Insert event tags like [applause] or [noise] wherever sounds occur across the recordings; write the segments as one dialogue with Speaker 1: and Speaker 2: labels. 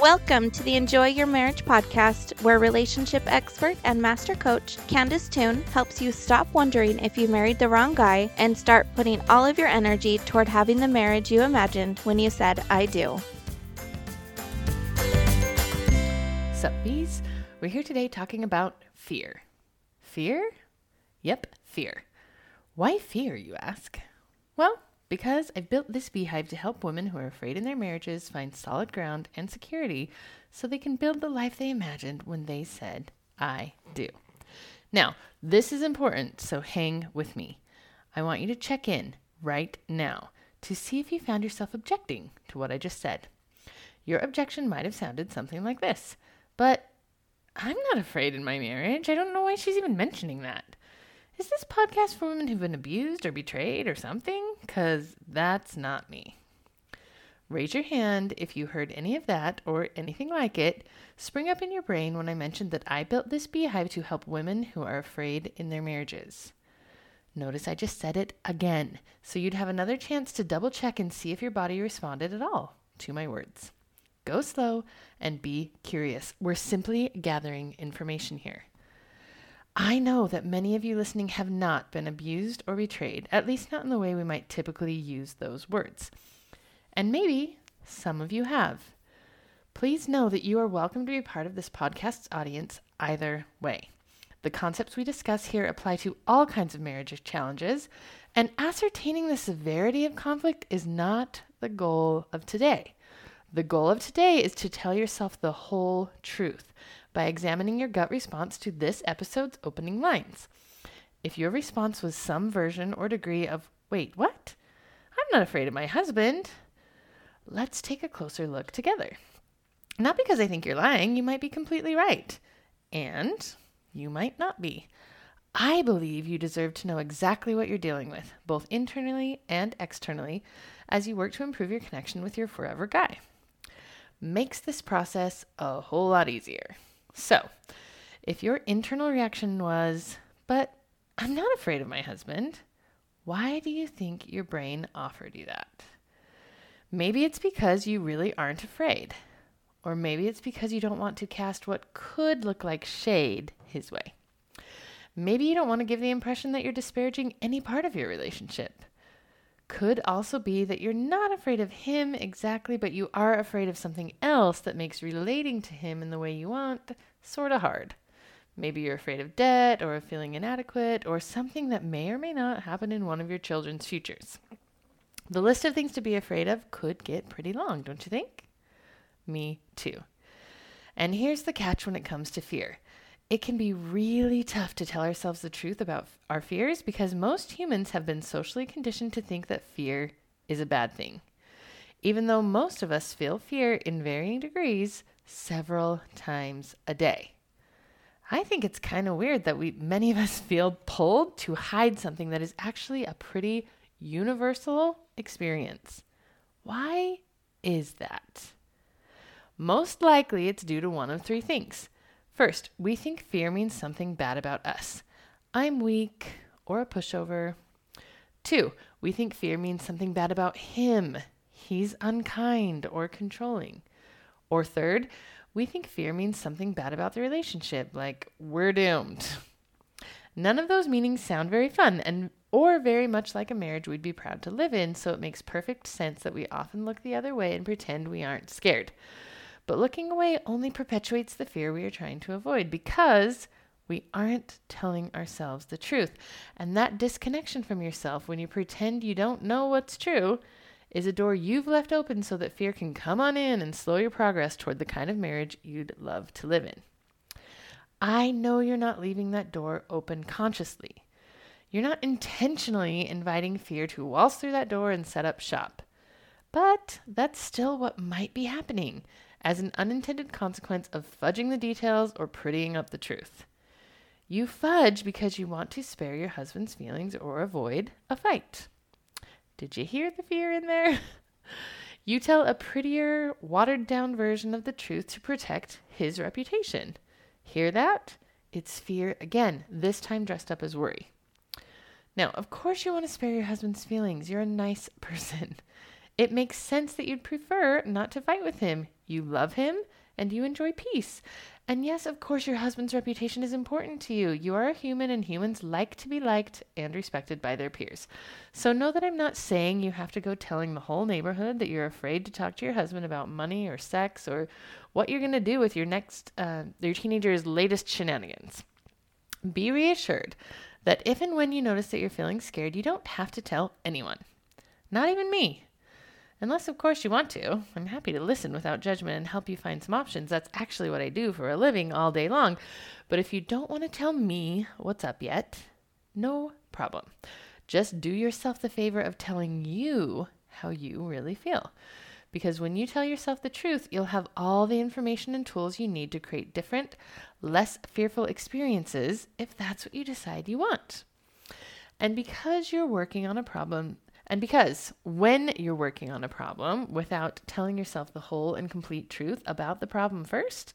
Speaker 1: Welcome to the Enjoy Your Marriage podcast, where relationship expert and master coach Candice Toone helps you stop wondering if you married the wrong guy and start putting all of your energy toward having the marriage you imagined when you said, I do.
Speaker 2: Sup, bees? We're here today talking about fear. Fear? Yep, fear. Why fear, you ask? Well, because I've built this beehive to help women who are afraid in their marriages find solid ground and security so they can build the life they imagined when they said, I do. Now, this is important, so hang with me. I want you to check in right now to see if you found yourself objecting to what I just said. Your objection might have sounded something like this, but I'm not afraid in my marriage. I don't know why she's even mentioning that. Is this podcast for women who've been abused or betrayed or something? Because that's not me. Raise your hand if you heard any of that or anything like it spring up in your brain when I mentioned that I built this beehive to help women who are afraid in their marriages. Notice I just said it again, so you'd have another chance to double check and see if your body responded at all to my words. Go slow and be curious. We're simply gathering information here. I know that many of you listening have not been abused or betrayed, at least not in the way we might typically use those words. And maybe some of you have. Please know that you are welcome to be part of this podcast's audience either way. The concepts we discuss here apply to all kinds of marriage challenges, and ascertaining the severity of conflict is not the goal of today. The goal of today is to tell yourself the whole truth by examining your gut response to this episode's opening lines. If your response was some version or degree of, wait, what? I'm not afraid of my husband. Let's take a closer look together. Not because I think you're lying, you might be completely right. And you might not be. I believe you deserve to know exactly what you're dealing with, both internally and externally, as you work to improve your connection with your forever guy. Makes this process a whole lot easier. So, if your internal reaction was, but I'm not afraid of my husband, why do you think your brain offered you that? Maybe it's because you really aren't afraid. Or maybe it's because you don't want to cast what could look like shade his way. Maybe you don't want to give the impression that you're disparaging any part of your relationship. Could also be that you're not afraid of him exactly, but you are afraid of something else that makes relating to him in the way you want sort of hard. Maybe you're afraid of debt or of feeling inadequate or something that may or may not happen in one of your children's futures. The list of things to be afraid of could get pretty long, don't you think? Me too. And here's the catch when it comes to fear it can be really tough to tell ourselves the truth about our fears because most humans have been socially conditioned to think that fear is a bad thing. Even though most of us feel fear in varying degrees several times a day. I think it's kind of weird that we many of us feel pulled to hide something that is actually a pretty universal experience. Why is that? Most likely it's due to one of three things. First, we think fear means something bad about us. I'm weak or a pushover. Two, we think fear means something bad about him. He's unkind or controlling. Or third, we think fear means something bad about the relationship, like we're doomed. None of those meanings sound very fun and or very much like a marriage we'd be proud to live in, so it makes perfect sense that we often look the other way and pretend we aren't scared. But looking away only perpetuates the fear we are trying to avoid because we aren't telling ourselves the truth. And that disconnection from yourself when you pretend you don't know what's true is a door you've left open so that fear can come on in and slow your progress toward the kind of marriage you'd love to live in. I know you're not leaving that door open consciously. You're not intentionally inviting fear to waltz through that door and set up shop. But that's still what might be happening as an unintended consequence of fudging the details or prettying up the truth. You fudge because you want to spare your husband's feelings or avoid a fight. Did you hear the fear in there? [laughs] you tell a prettier, watered down version of the truth to protect his reputation. Hear that? It's fear again, this time dressed up as worry. Now, of course, you want to spare your husband's feelings. You're a nice [laughs] person. It makes sense that you'd prefer not to fight with him. You love him and you enjoy peace. And yes, of course, your husband's reputation is important to you. You are a human, and humans like to be liked and respected by their peers. So know that I'm not saying you have to go telling the whole neighborhood that you're afraid to talk to your husband about money or sex or what you're going to do with your next, uh, your teenager's latest shenanigans. Be reassured that if and when you notice that you're feeling scared, you don't have to tell anyone, not even me. Unless, of course, you want to. I'm happy to listen without judgment and help you find some options. That's actually what I do for a living all day long. But if you don't want to tell me what's up yet, no problem. Just do yourself the favor of telling you how you really feel. Because when you tell yourself the truth, you'll have all the information and tools you need to create different, less fearful experiences if that's what you decide you want. And because you're working on a problem and because when you're working on a problem without telling yourself the whole and complete truth about the problem first,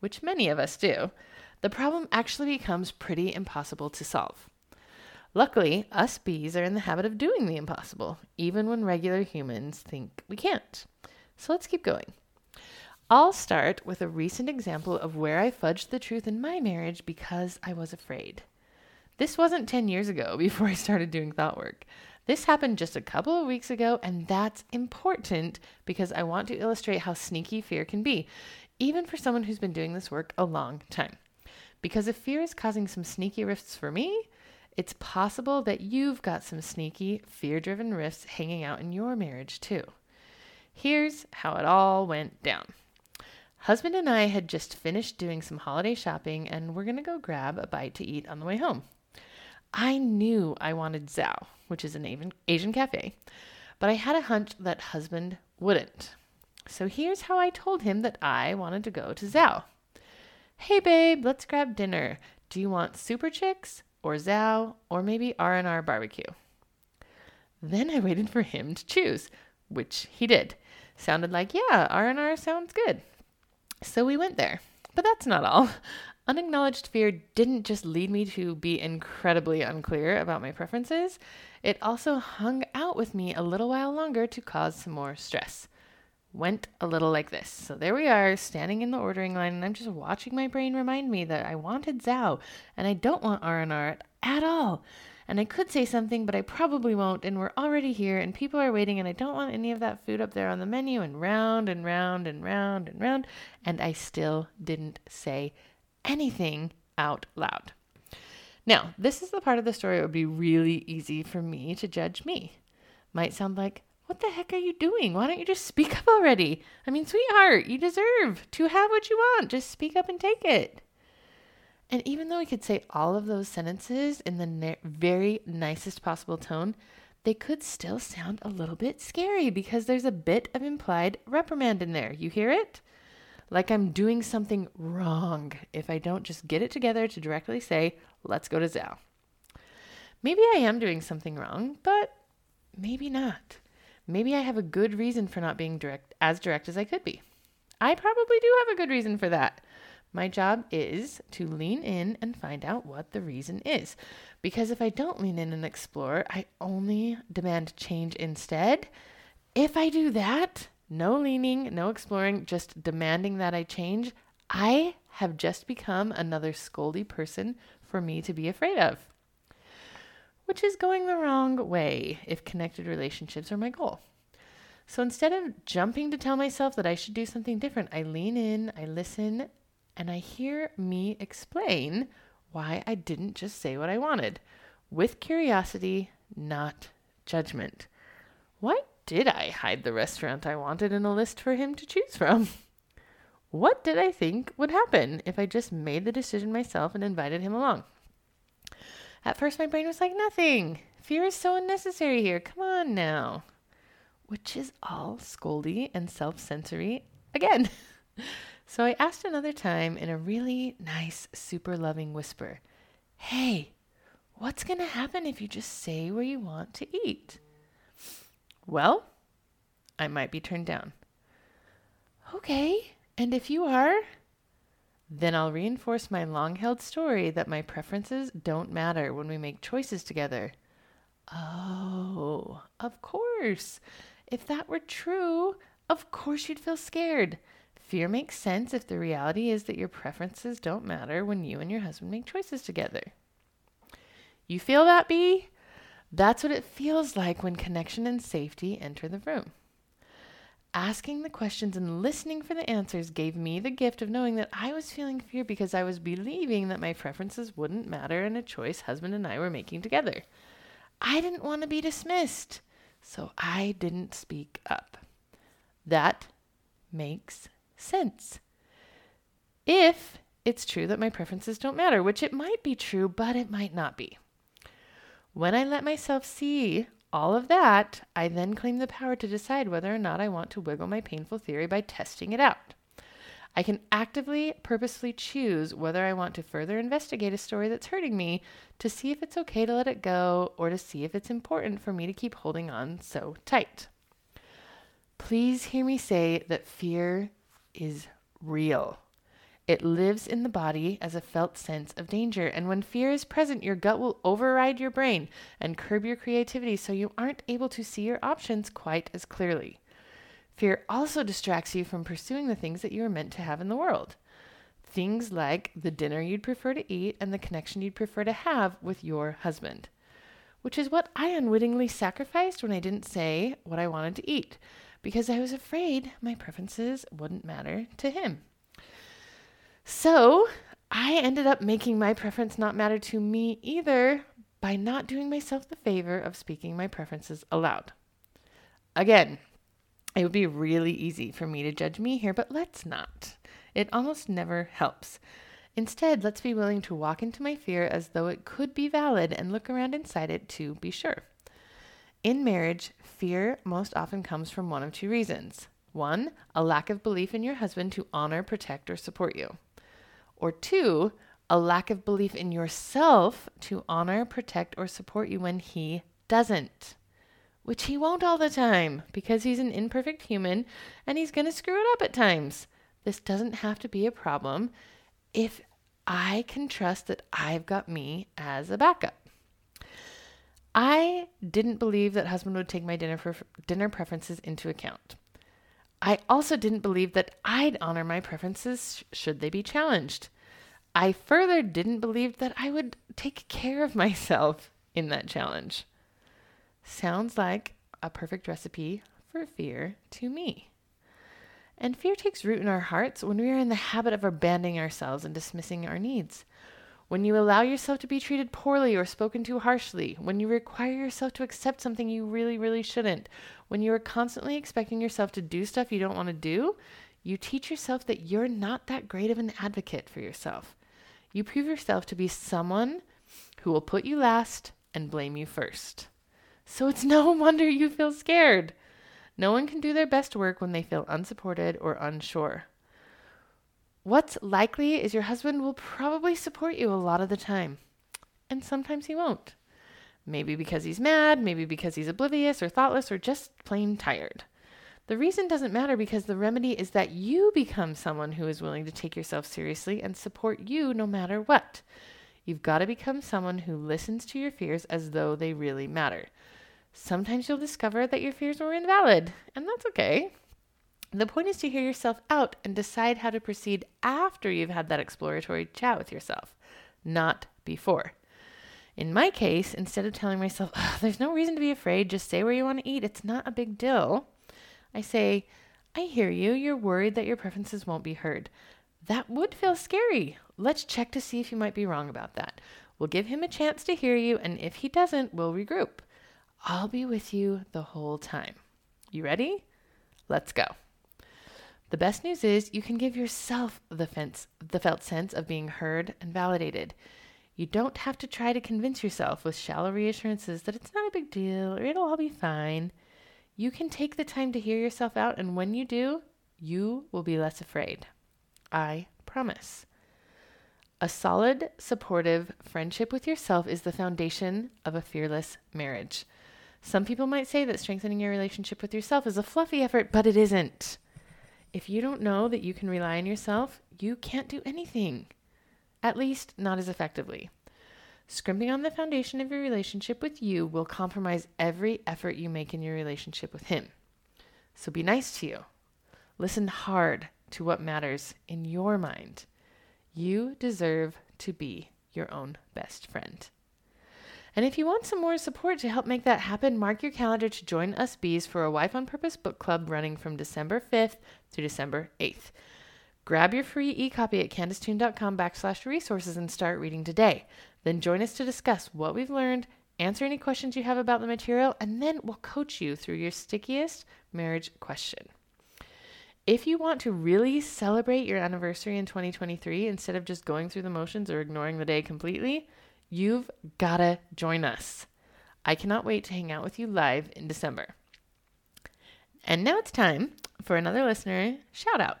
Speaker 2: which many of us do, the problem actually becomes pretty impossible to solve. Luckily, us bees are in the habit of doing the impossible, even when regular humans think we can't. So let's keep going. I'll start with a recent example of where I fudged the truth in my marriage because I was afraid. This wasn't 10 years ago [laughs] before I started doing thought work. This happened just a couple of weeks ago, and that's important because I want to illustrate how sneaky fear can be, even for someone who's been doing this work a long time. Because if fear is causing some sneaky rifts for me, it's possible that you've got some sneaky, fear driven rifts hanging out in your marriage too. Here's how it all went down. Husband and I had just finished doing some holiday shopping and we're going to go grab a bite to eat on the way home. I knew I wanted Zao, which is an Asian, cafe, but I had a hunch that husband wouldn't. So here's how I told him that I wanted to go to Zao. Hey babe, let's grab dinner. Do you want Super Chix or Zao or maybe R&R barbecue? Then I waited for him to choose, which he did. Sounded like, yeah, R&R sounds good. So we went there. But that's not all. Unacknowledged fear didn't just lead me to be incredibly unclear about my preferences, it also hung out with me a little while longer to cause some more stress. Went a little like this. So there we are, standing in the ordering line, and I'm just watching my brain remind me that I wanted Zao, and I don't want R&R at all. And I could say something, but I probably won't, and we're already here, and people are waiting, and I don't want any of that food up there on the menu, and round and round and round and round, and I still didn't say anything out loud. Now, this is the part of the story it would be really easy for me to judge me. Might sound like, what the heck are you doing? Why don't you just speak up already? I mean, sweetheart, you deserve to have what you want. Just speak up and take it. And even though we could say all of those sentences in the very nicest possible tone, they could still sound a little bit scary because there's a bit of implied reprimand in there. You hear it? Like I'm doing something wrong if I don't just get it together to directly say, let's go to Zao. Maybe I am doing something wrong, but maybe not. Maybe I have a good reason for not being direct as direct as I could be. I probably do have a good reason for that. My job is to lean in and find out what the reason is. Because if I don't lean in and explore, I only demand change instead. If I do that, no leaning, no exploring, just demanding that I change. I have just become another scoldy person for me to be afraid of. Which is going the wrong way if connected relationships are my goal. So instead of jumping to tell myself that I should do something different, I lean in, I listen, and I hear me explain why I didn't just say what I wanted with curiosity, not judgment. Why did I hide the restaurant I wanted in a list for him to choose from? What did I think would happen if I just made the decision myself and invited him along? At first, my brain was like, nothing. Fear is so unnecessary here. Come on now. Which is all scoldy and self censory again. [laughs] so I asked another time in a really nice, super loving whisper Hey, what's going to happen if you just say where you want to eat? Well, I might be turned down. Okay, and if you are, then I'll reinforce my long held story that my preferences don't matter when we make choices together. Oh, of course. If that were true, of course you'd feel scared. Fear makes sense if the reality is that your preferences don't matter when you and your husband make choices together. You feel that, B? That's what it feels like when connection and safety enter the room. Asking the questions and listening for the answers gave me the gift of knowing that I was feeling fear because I was believing that my preferences wouldn't matter in a choice husband and I were making together. I didn't want to be dismissed, so I didn't speak up. That makes sense. If it's true that my preferences don't matter, which it might be true, but it might not be. When I let myself see all of that, I then claim the power to decide whether or not I want to wiggle my painful theory by testing it out. I can actively, purposefully choose whether I want to further investigate a story that's hurting me to see if it's okay to let it go or to see if it's important for me to keep holding on so tight. Please hear me say that fear is real. It lives in the body as a felt sense of danger. And when fear is present, your gut will override your brain and curb your creativity so you aren't able to see your options quite as clearly. Fear also distracts you from pursuing the things that you are meant to have in the world. Things like the dinner you'd prefer to eat and the connection you'd prefer to have with your husband, which is what I unwittingly sacrificed when I didn't say what I wanted to eat because I was afraid my preferences wouldn't matter to him. So I ended up making my preference not matter to me either by not doing myself the favor of speaking my preferences aloud. Again, it would be really easy for me to judge me here, but let's not. It almost never helps. Instead, let's be willing to walk into my fear as though it could be valid and look around inside it to be sure. In marriage, fear most often comes from one of two reasons. One, a lack of belief in your husband to honor, protect, or support you. Or two, a lack of belief in yourself to honor, protect, or support you when he doesn't. Which he won't all the time because he's an imperfect human and he's going to screw it up at times. This doesn't have to be a problem if I can trust that I've got me as a backup. I didn't believe that husband would take my dinner for dinner preferences into account. I also didn't believe that I'd honor my preferences should they be challenged. I further didn't believe that I would take care of [laughs] myself in that challenge. Sounds like a perfect recipe for fear to me. And fear takes root in our hearts when we are in the habit of abandoning ourselves and dismissing our needs. When you allow yourself to be treated poorly or spoken to harshly, when you require yourself to accept something you really, really shouldn't, when you are constantly expecting yourself to do stuff you don't want to do, you teach yourself that you're not that great of an advocate for yourself. You prove yourself to be someone who will put you last and blame you first. So it's [laughs] no wonder you feel scared. No one can do their best work when they feel unsupported or unsure. What's likely is your husband will probably support you a lot of the time, and sometimes he won't. Maybe because he's mad, maybe because he's oblivious or thoughtless or just plain tired. The reason doesn't matter because the remedy is that you become someone who is willing to take yourself seriously and support you no matter what. You've got to become someone who listens to your fears as though they really matter. Sometimes you'll discover that your fears were invalid, and that's okay. The point is to hear yourself out and decide how to proceed after you've had that exploratory chat with yourself, not before. In my case, instead of telling myself, there's no reason to be afraid, just say where you want to eat, it's not a big deal, I say, I hear you, you're worried that your preferences won't be heard. That would feel scary. Let's check to see if you might be wrong about that. We'll give him a chance to hear you, and if he doesn't, we'll regroup. I'll be with you the whole time. You ready? Let's go. The best news is you can give yourself the, fence, the felt sense of being heard and validated. You don't have to try to convince yourself with shallow reassurances that it's not a big deal or it'll all be fine. You can take the time to hear yourself out, and when you do, you will be less afraid. I promise. A solid, supportive friendship with yourself is the foundation of a fearless marriage. Some people might say that strengthening your relationship with yourself is a fluffy effort, but it isn't. If you don't know that you can rely on yourself, you can't do anything, at least not as effectively. Scrimping on the foundation of your relationship with you will compromise every effort you make in your relationship with him. So be nice to you. Listen hard to what matters in your mind. You deserve to be your own best friend. And if you want some more support to help make that happen, mark your calendar to join us bees for a Wife on Purpose book club running from December 5th to December 8th. Grab your free e-copy at candicetoone.com backslash resources and start reading today. Then join us to discuss what we've learned, answer any questions you have about the material, and then we'll coach you through your stickiest marriage question. If you want to really celebrate your anniversary in 2023 instead of just going through the motions or ignoring the day completely, you've got to join us. I cannot wait to hang out with you live in December. And now it's time for another listener shout out.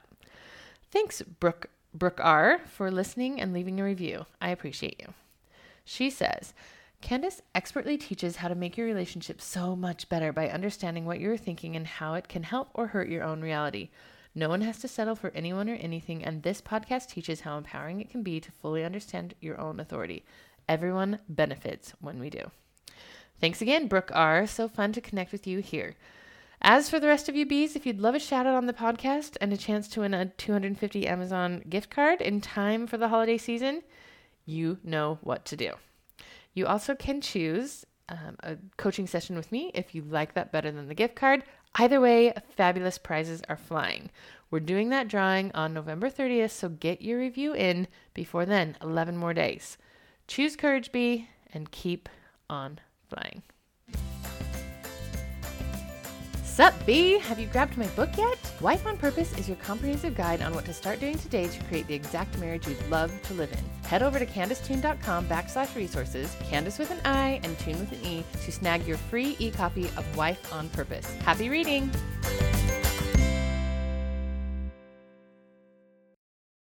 Speaker 2: Thanks, Brooke, Brooke R, for listening and leaving a review. I appreciate you. She says, Candice expertly teaches how to make your relationship so much better by understanding what you're thinking and how it can help or hurt your own reality. No one has to settle for anyone or anything, and this podcast teaches how empowering it can be to fully understand your own authority. Everyone benefits when we do. Thanks again, Brooke R. So fun to connect with you here. As for the rest of you bees, if you'd love a shout out on the podcast and a chance to win a 250 Amazon gift card in time for the holiday season, you know what to do. You also can choose um, a coaching session with me if you like that better than the gift card. Either way, fabulous prizes are flying. We're doing that drawing on November 30th, so get your review in before then, 11 more days. Choose Courage B, and keep on flying. Sup, B? Have you grabbed my book yet? Wife on Purpose is your comprehensive guide on what to start doing today to create the exact marriage you'd love to live in. Head over to candicetoone.com backslash resources, Candice with an I and Toone with an E, to snag your free e-copy of Wife on Purpose. Happy reading!